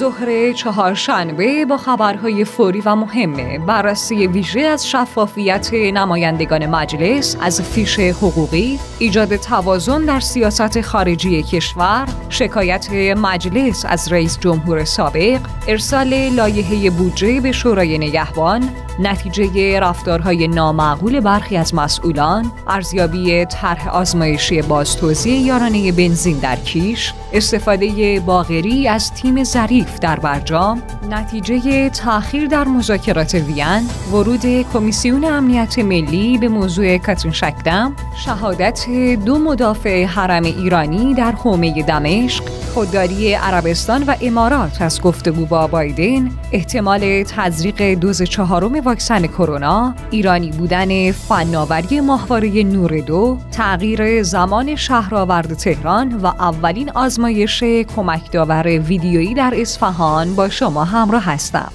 ظهر چهارشنبه با خبرهای فوری و مهمه بررسی ویژه از شفافیت نمایندگان مجلس از فیش حقوقی ایجاد توازن در سیاست خارجی کشور شکایت مجلس از رئیس جمهور سابق ارسال لایحه بودجه به شورای نگهبان نتیجه رفتارهای نامعقول برخی از مسئولان ارزیابی طرح آزمایشی بازتوزیع یارانه بنزین در کیش استفاده باغری از تیم ظریف در برجام نتیجه تأخیر در مذاکرات وین ورود کمیسیون امنیت ملی به موضوع کاترین شکدم شهادت دو مدافع حرم ایرانی در حومه دمشق خودداری عربستان و امارات از گفتگو با بایدن احتمال تزریق دوز چهارم واکسن کرونا ایرانی بودن فناوری ماهواره نور دو تغییر زمان شهرآورد تهران و اولین آزمایش کمک داور ویدیویی در اصفهان با شما همراه هستم.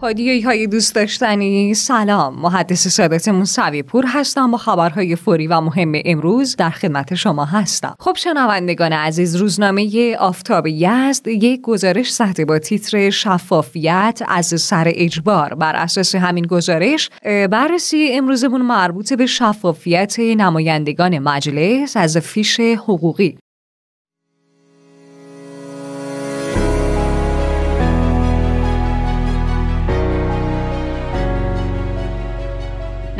پادیایی های دوست داشتنی. سلام. محدث سادتمون سوی پور هستم. با خبرهای فوری و مهم امروز در خدمت شما هستم. خب شنوندگان عزیز روزنامه آفتاب یزد یک گزارش سخته با تیتر شفافیت از سر اجبار. بر اساس همین گزارش بررسی امروزمون مربوط به شفافیت نمایندگان مجلس از فیش حقوقی.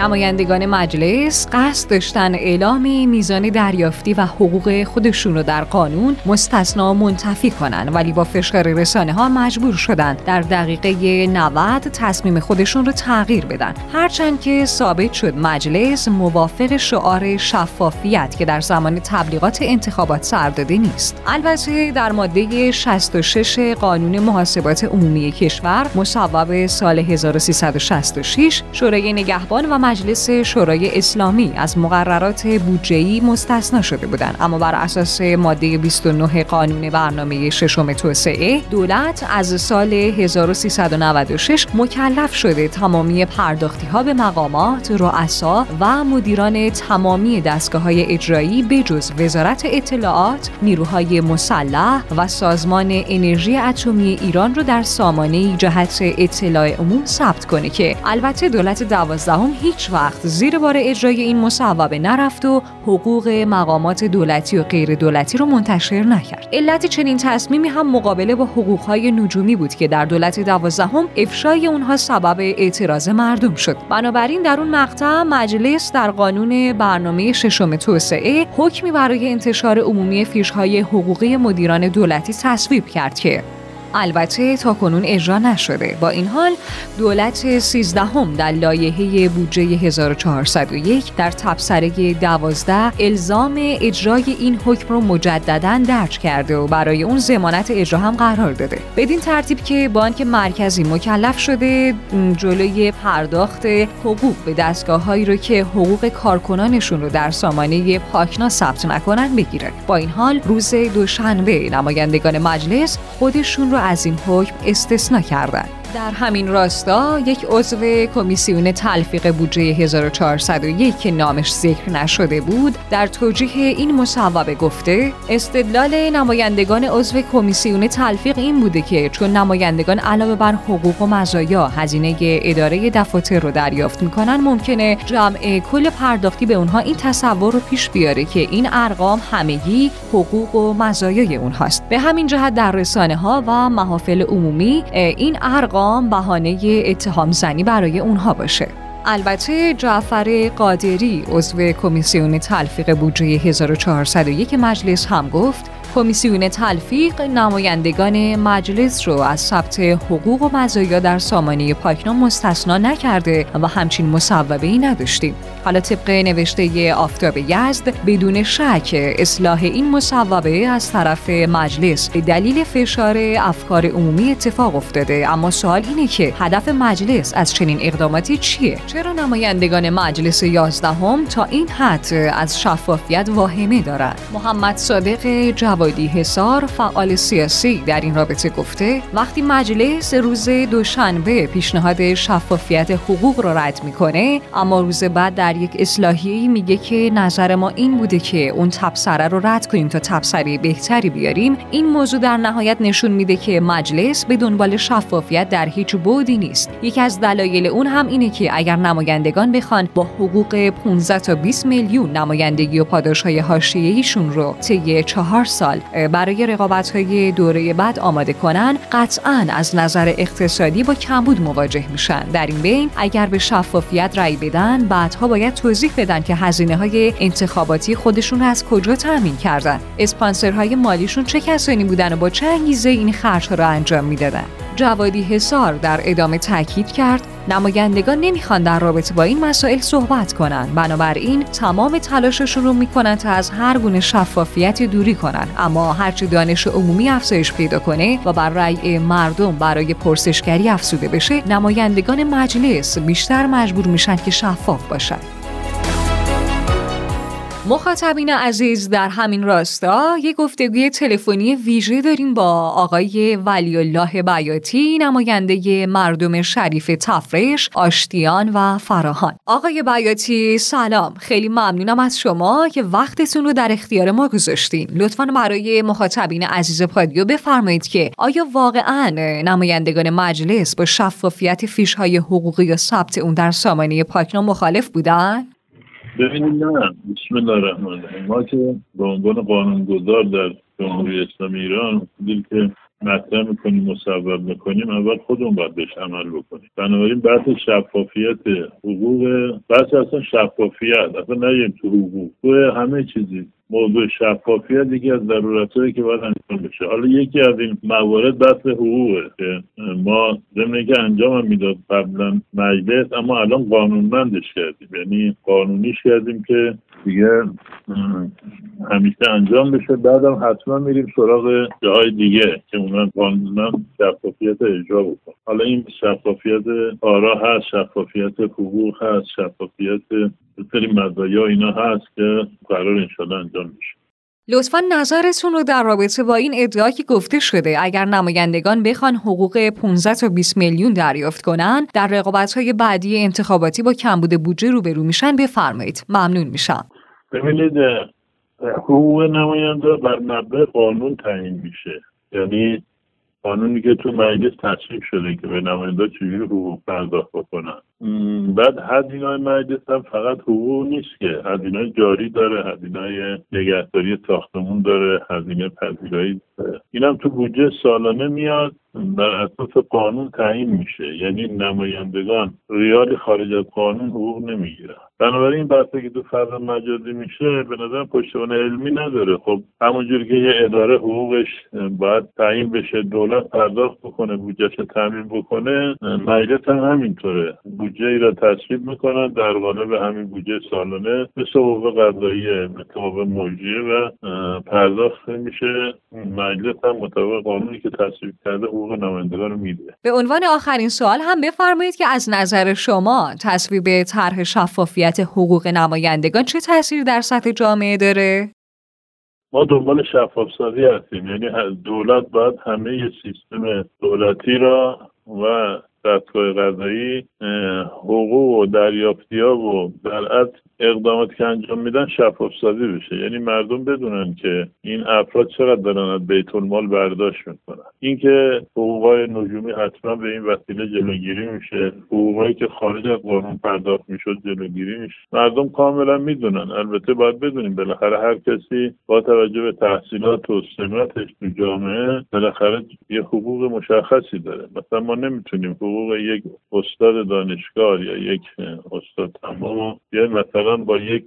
نمایندگان مجلس قصد داشتن اعلام میزان دریافتی و حقوق خودشون رو در قانون مستثنا منتفی کنن ولی با فشار رسانه ها مجبور شدن در دقیقه 90 تصمیم خودشون رو تغییر بدن. هرچند که ثابت شد مجلس موافق شعار شفافیت که در زمان تبلیغات انتخابات سر داده نیست. البته در ماده 66 قانون محاسبات عمومی کشور مصوب سال 1366 شورای نگهبان و مجلس شورای اسلامی از مقررات بودجه‌ای مستثنا شده بودند. اما بر اساس ماده 29 قانون برنامه ششم توسعه دولت از سال 1396 مکلف شده تمامی پرداختی ها به مقامات، رؤسا و مدیران تمامی دستگاه های اجرایی بجز وزارت اطلاعات، نیروهای مسلح و سازمان انرژی اتمی ایران رو در سامانه جهت اطلاع عموم ثبت کنه که البته دولت دوازدهم هیچ هیچ وقت زیر بار اجرای این مصوبه نرفت و حقوق مقامات دولتی و غیر دولتی رو منتشر نکرد. علت چنین تصمیمی هم مقابله با حقوقهای نجومی بود که در دولت دوازدهم افشای اونها سبب اعتراض مردم شد. بنابراین در اون مقطع مجلس در قانون برنامه ششم توسعه حکمی برای انتشار عمومی فیشهای حقوقی مدیران دولتی تصویب کرد که البته تا کنون اجرا نشده. با این حال دولت 13 هم در لایحه بودجه 1401 در تبصره 12 الزام اجرای این حکم رو مجددا درج کرده و برای اون زمانت اجرا هم قرار داده. بدین ترتیب که بانک مرکزی مکلف شده جلوی پرداخت حقوق به دستگاه هایی رو که حقوق کارکنانشون رو در سامانه پاکنا ثبت نکنن بگیره. با این حال روز دوشنبه نمایندگان مجلس خودشون رو از این حکم استثنا کردند. در همین راستا یک عضو کمیسیون تلفیق بودجه 1401 که نامش ذکر نشده بود. در توجیه این مصوبه گفته استدلال نمایندگان عضو کمیسیون تلفیق این بوده که چون نمایندگان علاوه بر حقوق و مزایا هزینه اداره دفاتر رو دریافت می‌کنن ممکنه جمع کل پرداختی به اونها این تصور رو پیش بیاره که این ارقام همگی حقوق و مزایای اونهاست. به همین جهت در رسانه ها و محافل عمومی این ارقام اقام بهانه اتهام زنی برای اونها باشه. البته جعفر قادری عضو کمیسیون تلفیق بودجه 1401 مجلس هم گفت کمیسیون تلفیق نمایندگان مجلس رو از ثبت حقوق و مزایا در سامانه پاکنا مستثنا نکرده و همچین مصوبه ای نداشتیم حالا طبق نوشته آفتاب یزد بدون شک اصلاح این مصوبه از طرف مجلس به دلیل فشار افکار عمومی اتفاق افتاده. اما سوال اینه که هدف مجلس از چنین اقداماتی چیه؟ چرا نمایندگان مجلس یازدهم تا این حد از شفافیت واهمه دارند؟ محمد صادق جوادی حسار فعال سیاسی در این رابطه گفته وقتی مجلس روز دوشنبه پیشنهاد شفافیت حقوق را رد می‌کنه اما روز بعد در یک اصلاحی میگه که نظر ما این بوده که اون تبصره رو رد کنیم تا تبصره بهتری بیاریم. این موضوع در نهایت نشون میده که مجلس به دنبال شفافیت در هیچ بودی نیست. یکی از دلایل اون هم اینه که اگر نمایندگان بخوان با حقوق 15 تا 20 میلیون نمایندگی و پاداشهای حاشیه‌ایشون رو طی چهار سال برای رقابت‌های دوره بعد آماده کنن قطعا از نظر اقتصادی با کمبود مواجه میشن. در این بین اگر به شفافیت رأی بدن بعدها باید توضیح بدن که هزینه های انتخاباتی خودشون از کجا تامین کردن. اسپانسرهای مالیشون چه کسانی بودن و با چه انگیزه این خرج رو انجام می‌دادن؟ جوادی حسار در ادامه تاکید کرد نمایندگان نمی‌خوان در رابطه با این مسائل صحبت کنند. بنابراین تمام تلاششون رو می‌کنن تا از هر گونه شفافیت دوری کنن اما هرچه دانش عمومی افزایش پیدا کنه و بر رأی مردم برای پرسشگری افزوده بشه نمایندگان مجلس بیشتر مجبور میشن که شفاف باشن. مخاطبین عزیز در همین راستا یک گفتگوی تلفنی ویژه داریم با آقای ولی الله بیاتی نماینده مردم شریف تفرش آشتیان و فراهان. آقای بیاتی سلام. خیلی ممنونم از شما که وقتتون رو در اختیار ما گذاشتین. لطفا برای مخاطبین عزیز پادیو بفرمایید که آیا واقعا نمایندگان مجلس با شفافیت فیش های حقوقی و ثبت اون در سامانه پاکنا مخالف بودن؟ ببینید نه بسم الله الرحمن الرحیم. ما که به عنوان قانونگذار در جمهوری اسلامی ایران دیل که مطرح می‌کنیم مصور می‌کنیم اول خودمون باید بهش عمل بکنیم. بنابراین بحث شفافیت حقوق بحث اصلا شفافیت اصلا نگیم تو حقوق تو همه چیزی. موضوع شفافیت یکی از ضرورتهایی که باید انجام بشه. حالا یکی از این موارد بحث حقوقه که ما ضمن که انجام می‌داد قبلا مجلس اما الان قانونمندش کردیم. یعنی قانونیش کردیم که دیگه همیشه انجام بشه. بعدم حتما میریم سراغ جاهای دیگه که اونا قانونا شفافیت اجرا بکن حالا این شفافیت آرا هست شفافیت حقوق هست شفافیت سری مزایا اینا هست که قرار انشالله انجام میشه لطفا نظرتون رو در رابطه با این ادعا که گفته شده اگر نمایندگان بخوان حقوق 15 تا 20 میلیون دریافت کنن در رقابت های بعدی انتخاباتی با کمبود بودجه روبرو میشن بفرمایید. ممنون میشم. ببینید حقوق نماینده بر مبدع قانون تعیین میشه. یعنی قانونی که تو مجلس تصویب شده که به نماینده چجوری حقوق پرداخت بکنن. بعد هزینه مجلس هم فقط حقوق نیست که. هزینه جاری داره هزینه نگهداری ساختمون داره هزینه پذیرایی داره. اینم تو بودجه سالانه میاد. بر اساس قانون تعیین میشه. یعنی نمایندگان ریالی خارج از قانون حقوق نمی‌گیرن. بنابراین بحثی که تو فرد مجازی میشه به نظر پشتوانه علمی نداره. خب همونجور که یه اداره حقوقش باید تعیین بشه دولت پرداخت بکنه بودجهش تعمین بکنه مجلس هم همینطوره. بودجه ای را تصویب می‌کنن در قالب همین بودجه سالانه مثل حقوق قضایی حقوق مجریه و پرداخت میشه. مجلس هم مطابق قانونی که تصویب کرده حقوق نمایندگان رو میده. به عنوان آخرین سوال هم بفرمایید که از نظر شما تصویب طرح شفافیت حقوق نمایندگان چه تاثیر در سطح جامعه داره؟ ما دنبال شفاف سازی هستیم. یعنی دولت باید همه سیستم دولتی را و دستگاه غذایی حقوق و دریافتی ها و در اقداماتی که انجام میدن شفاف سازی بشه. یعنی مردم بدونن که این افراد چقدر دارن از بیت المال برداشت می‌کنن. اینکه حقوقای نجومی حتما به این وسیله جلوگیری میشه. حقوقایی که خارج از قانون پرداخت می‌شد جلوگیری میشه. مردم کاملا می‌دونن. البته باید بدونیم بالاخره هر کسی با توجه به تحصیلات و سمتش تو جامعه بالاخره یه حقوق مشخصی داره. مثلا ما نمی‌تونیم حقوق یک استاد دانشگاه یا یک استاد تمام یا مثلا با یک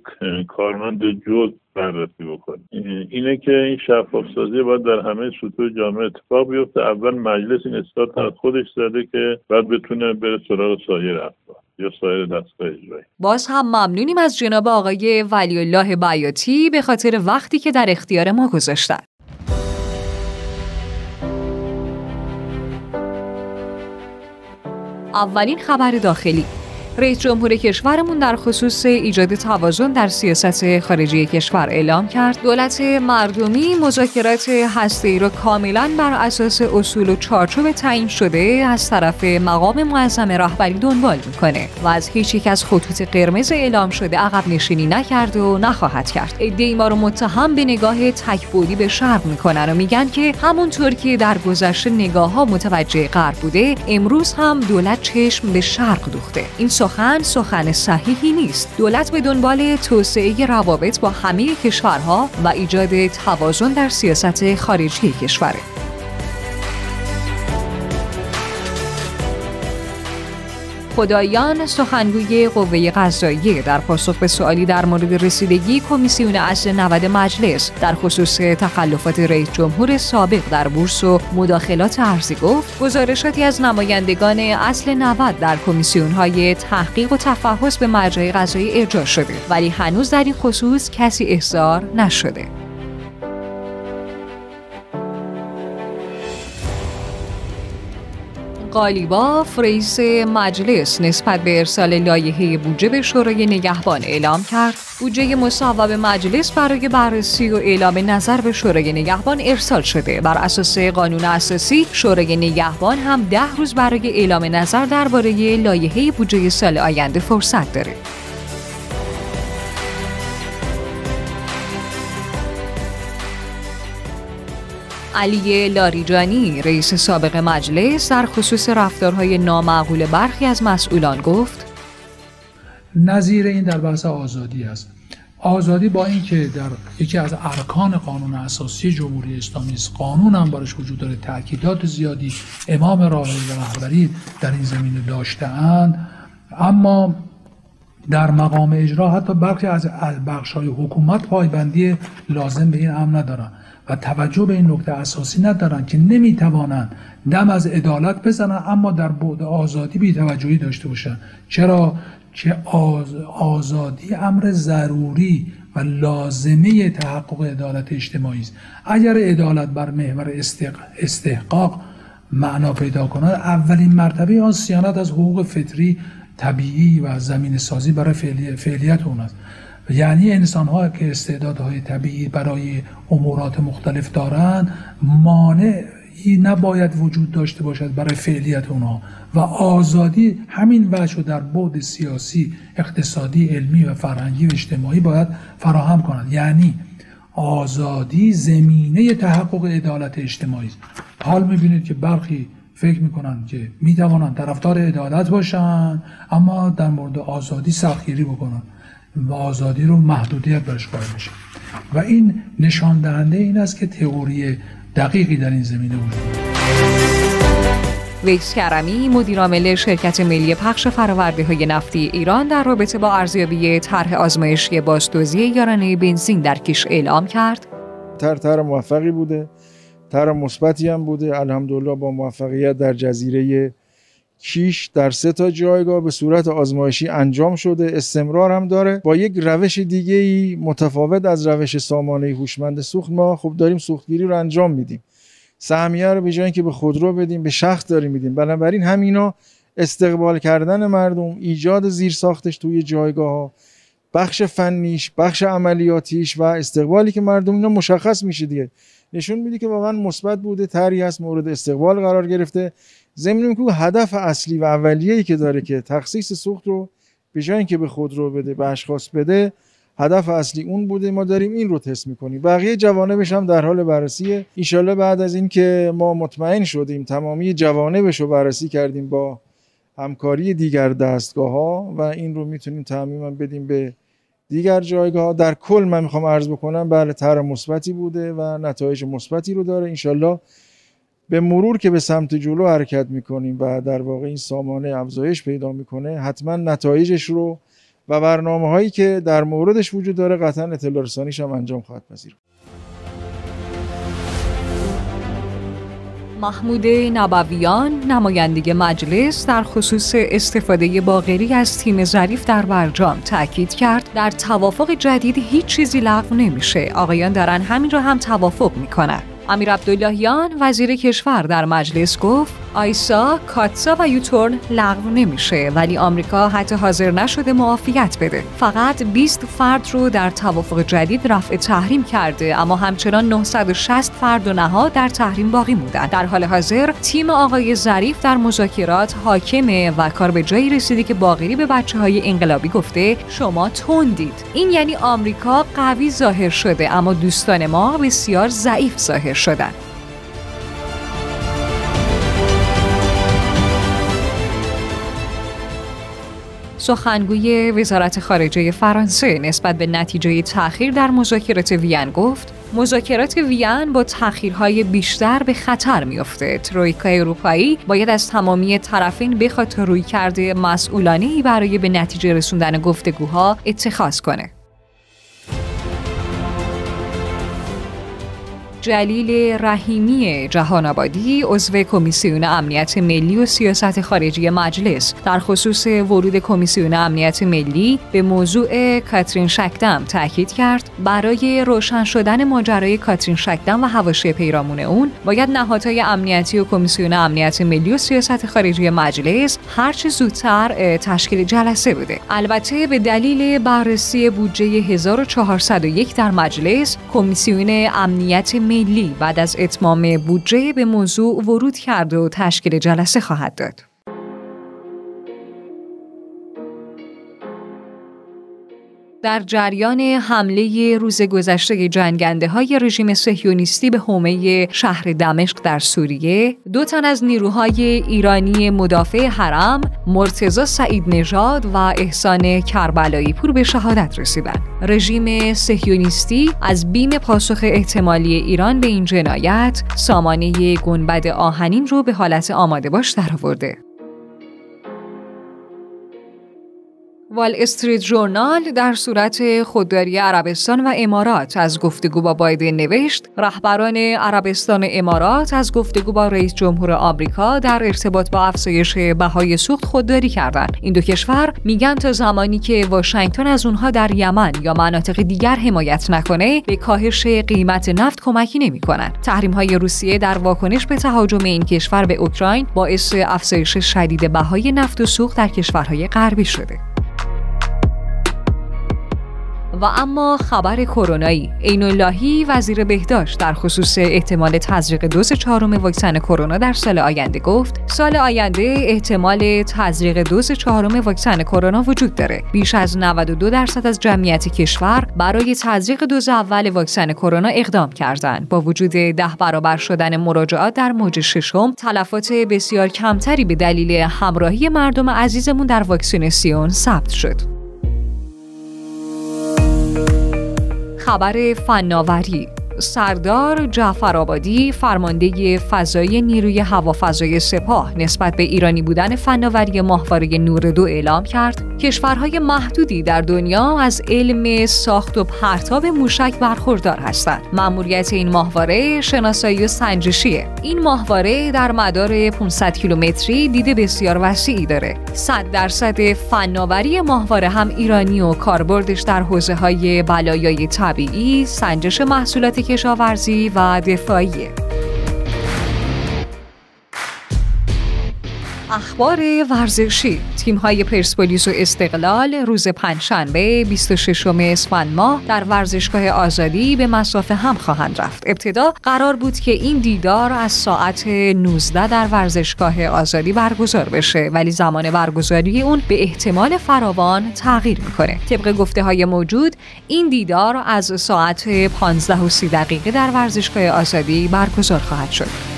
کارمند جز بررسی بکنیم اینه که این شفاف سازی باید در همه سطوح جامعه اتفاق بیفته. اول مجلس این استاد از خودش زده که بعد بتونه بره سراغ سایر افراد یا سایر دستگاه اجرایی. باز هم ممنونیم از جناب آقای ولی الله بیاتی به خاطر وقتی که در اختیار ما گذاشتن. اولین خبر داخلی. رئیس جمهور کشورمون در خصوص ایجاد توازن در سیاست خارجی کشور اعلام کرد. دولت مردمی مذاکرات هسته‌ای را کاملا بر اساس اصول و چارچوب تعیین شده از طرف مقام معظم رهبری دنبال می‌کنه و از هیچ یک از خطوط قرمز اعلام شده عقب نشینی نکرد و نخواهد کرد. ایده ما رو متهم به نگاه تکبودی به شرق می‌کنن و میگن که همونطور که در گذشته نگاه ها متوجه غرب بوده امروز هم دولت چشم به شرق دوخته. این سخن سخن صحیحی نیست. دولت به دنبال توسعه روابط با همه کشورها و ایجاد توازن در سیاست خارجی کشوره. خدایان سخنگوی قوه قضاییه. در پاسخ به سوالی در مورد رسیدگی کمیسیون اصل 90 مجلس در خصوص تخلفات رئیس جمهور سابق در بورس و مداخلات ارزی گفت گزارشاتی از نمایندگان اصل 90 در کمیسیون های تحقیق و تفحص به مرجع قضایی ارجاع شده ولی هنوز در این خصوص کسی احضار نشده. قالیباف رئیس مجلس نسبت به ارسال لایحه بودجه به شورای نگهبان اعلام کرد. بودجه مصوب مجلس برای بررسی و اعلام نظر به شورای نگهبان ارسال شده. بر اساس قانون اساسی شورای نگهبان هم ده روز برای اعلام نظر درباره لایحه بودجه سال آینده فرصت داره. علی لاریجانی رئیس سابق مجلس در خصوص رفتارهای نامعقول برخی از مسئولان گفت نظیر این در بحث آزادی است. آزادی با اینکه در یکی از ارکان قانون اساسی جمهوری اسلامی است. قانون هم برش وجود داره. تاکیدات زیادی امام راهی و رهبری در این زمینه داشتهاند اما در مقام اجرا حتی برخی از بخش های حکومت پایبندی لازم به این امر ندارند و توجه به این نکته اساسی ندارن که نمی‌توانند دم از عدالت بزنن اما در بعد آزادی بیتوجهی داشته باشن چرا؟ که آزادی امر ضروری و لازمه تحقق عدالت اجتماعی است. اگر عدالت بر محور استحقاق معنا پیدا کند اولین مرتبه آن سیانت از حقوق فطری طبیعی و زمین سازی برای فعلیت اون است. یعنی انسان ها که استعدادهای طبیعی برای امورات مختلف دارند مانعی نباید وجود داشته باشد برای فعلیت اونها و آزادی همین وجه در بعد سیاسی اقتصادی علمی و فرهنگی و اجتماعی باید فراهم کند. یعنی آزادی زمینه تحقق عدالت اجتماعی است. حال می‌بینید که برخی فکر می‌کنن که می‌توانند طرفدار عدالت باشند اما در مورد آزادی سختگیری بکنند و آزادی رو محدودیت برش قائل میشه و این نشان دهنده این است که تئوری دقیقی در این زمینه وجود ویس کرمی مدیرعامل شرکت ملی پخش فراورده های نفتی ایران در رابطه با ارزیابی طرح آزمایشی بازدوزی یارانه بنزین در کیش اعلام کرد. طرح طرح موفقی بوده. طرح مثبتی هم بوده. الحمدلله با موفقیت در جزیره کیش در سه تا جایگاه به صورت آزمایشی انجام شده. استمرار هم داره. با یک روش دیگه ای متفاوت از روش سامانه هوشمند سوخت ما خب داریم سوختگیری رو انجام میدیم. سهمیه رو به جای اینکه به خودرو بدیم به شخص داریم میدیم. بنابراین همینا استقبال کردن مردم ایجاد زیرساختش توی جایگاه ها بخش فنیش بخش عملیاتیش و استقبالی که مردم اینا مشخص میشه دیگه. نشون میده که واقعا مثبت بوده تری هست مورد استقبال قرار گرفته. ضمن که هدف اصلی و اولیه‌ای که داره که تخصیص سوخت رو به جای اینکه به خود رو بده به اشخاص بده هدف اصلی اون بوده. ما داریم این رو تست می‌کنیم. بقیه جوانبش هم در حال بررسیه. ایشالله بعد از اینکه ما مطمئن شدیم تمامی جوانبش رو بررسی کردیم با همکاری دیگر دستگاه ها و این رو می‌تونیم تعمیما بدیم به دیگر جایگاه در کل من می‌خوام عرض بکنم بله طرح مثبتی بوده و نتایج مثبتی رو داره. انشالله به مرور که به سمت جلو حرکت می‌کنیم و در واقع این سامانه افزایش پیدا می‌کنه حتما نتایجش رو و برنامه هایی که در موردش وجود داره قطعا اطلاع رسانیش هم انجام خواهد پذیر محمود نبویان نماینده مجلس در خصوص استفاده باغری از تیم ظریف در برجام تاکید کرد در توافق جدید هیچ چیزی لغو نمیشه. آقایان دارن همین را هم توافق می‌کنن. امیر عبداللهیان وزیر کشور در مجلس گفت آیسا، کاتسا و یوتورن لغو نمیشه ولی آمریکا حتی حاضر نشده معافیت بده. فقط 20 فرد رو در توافق جدید رفع تحریم کرده اما همچنان 960 فرد و نهاد در تحریم باقی موندن. در حال حاضر تیم آقای ظریف در مذاکرات حاکمه و کار به جایی رسیده که باقری به بچه های انقلابی گفته شما تندید. این یعنی آمریکا قوی ظاهر شده اما دوستان ما بسیار ضعیف ظاهر شدن. سخنگوی وزارت خارجه فرانسه نسبت به نتیجه تأخیر در مذاکرات وین گفت مذاکرات وین با تأخیرهای بیشتر به خطر میافته. ترویکای اروپایی باید از تمامی طرفین بخواد روی کرده مسئولانه برای به نتیجه رسوندن گفتگوها اتخاذ کنه. جلیل رحیمی جهان آبادی عضو کمیسیون امنیت ملی و سیاست خارجی مجلس. در خصوص ورود کمیسیون امنیت ملی به موضوع کاترین شکدم تاکید کرد برای روشن شدن ماجرای کاترین شکدم و حواشی پیرامون اون باید نهادهای امنیتی و کمیسیون امنیت ملی و سیاست خارجی مجلس هرچه زودتر تشکیل جلسه بده. البته به دلیل بررسی بودجه 1401 در مجلس کمیسیون امنیت ملی ملی بعد از اتمام بودجه به موضوع ورود کرده و تشکیل جلسه خواهد داد. در جریان حمله روز گذشته جنگنده های رژیم سهیونیستی به حومه شهر دمشق در سوریه دو تن از نیروهای ایرانی مدافع حرم مرتزا سعید نژاد و احسان کربلایی پور به شهادت رسیدند رژیم سهیونیستی از بیم پاسخ احتمالی ایران به این جنایت سامانه گنبد آهنین رو به حالت آماده باش درآورده. وال استریت جورنال در صورت خودداری عربستان و امارات از گفتگو با بایدن نوشت رهبران عربستان و امارات از گفتگو با رئیس جمهور آمریکا در ارتباط با افزایش بهای سوخت خودداری کردند. این دو کشور میگن تا زمانی که واشنگتن از اونها در یمن یا مناطق دیگر حمایت نکنه به کاهش قیمت نفت کمکی نمی‌کنند. تحریم های روسیه در واکنش به تهاجم این کشور به اوکراین باعث افزایش شدید بهای نفت و سوخت در کشورهای غربی شده. و اما خبر کرونایی. عین اللهی وزیر بهداشت در خصوص احتمال تزریق دوز چهارم واکسن کرونا در سال آینده گفت سال آینده احتمال تزریق دوز چهارم واکسن کرونا وجود داره. بیش از 92 درصد از جمعیت کشور برای تزریق دوز اول واکسن کرونا اقدام کردند. با وجود ده برابر شدن مراجعات در موج ششم تلفات بسیار کمتری به دلیل همراهی مردم عزیزمون در واکسیناسیون ثبت شد. خبر فناوری. سردار جعفر آبادی فرمانده فضای نیروی هوافضای سپاه نسبت به ایرانی بودن فناوری ماهواره نور دو اعلام کرد. کشورهای محدودی در دنیا از علم ساخت و پرتاب موشک برخوردار هستند. مأموریت این ماهواره شناسایی و سنجشیه. این ماهواره در مدار 500 کیلومتری دید بسیار وسیعی داره. 100 درصد فناوری ماهواره هم ایرانی و کاربردش در حوزه های بلایای طبیعی سنجش محصولات کشاورزی و دفاعیه. اخبار ورزشی. تیم های پرسپولیس و استقلال روز پنجشنبه 26 اسفند ماه در ورزشگاه آزادی به مسافه هم خواهند رفت. ابتدا قرار بود که این دیدار از ساعت 19 در ورزشگاه آزادی برگزار بشه ولی زمان برگزاری اون به احتمال فراوان تغییر می‌کنه. طبق گفته های موجود این دیدار از ساعت 15 و 30 دقیقه در ورزشگاه آزادی برگزار خواهد شد.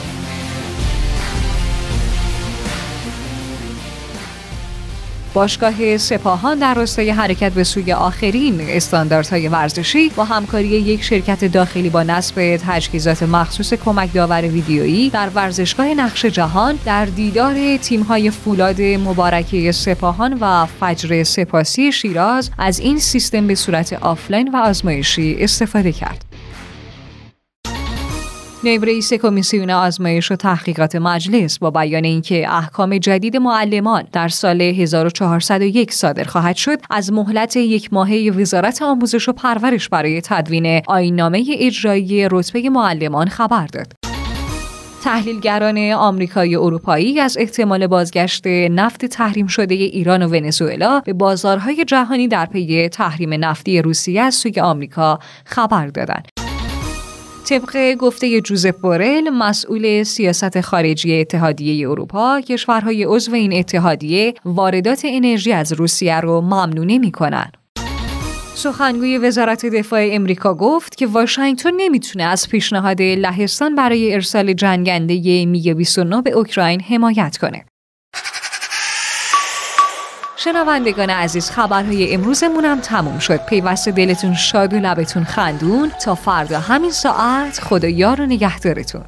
باشگاه سپاهان در راستای حرکت به سوی آخرین استانداردهای ورزشی با همکاری یک شرکت داخلی با نصب تجهیزات مخصوص کمک داور ویدیویی در ورزشگاه نقش جهان در دیدار تیم‌های فولاد مبارکه سپاهان و فجر سپاسی شیراز از این سیستم به صورت آفلاین و آزمایشی استفاده کرد. نایب رئیس کمیسیون آزمایش و تحقیقات مجلس با بیان اینکه احکام جدید معلمان در سال 1401 صادر خواهد شد از مهلت یک ماهه وزارت آموزش و پرورش برای تدوین آیین‌نامه اجرایی رتبه معلمان خبر داد تحلیلگران آمریکایی و اروپایی از احتمال بازگشت نفت تحریم شده ایران و ونزوئلا به بازارهای جهانی در پی تحریم نفتی روسیه از سوی آمریکا خبر دادند. طبق گفته جوزف بورل مسئول سیاست خارجی اتحادیه اروپا کشورهای عضو این اتحادیه واردات انرژی از روسیه رو ممنوع نمی‌کنند. سخنگوی وزارت دفاع امریکا گفت که واشنگتن نمی‌تونه از پیشنهاد لهستان برای ارسال جنگنده میگ 29 به اوکراین حمایت کنه. شنوندگان عزیز خبرهای امروزمون هم تموم شد. پیوسته دلتون شاد و لبتون خندون تا فردا همین ساعت خدا یار و نگهدارتون.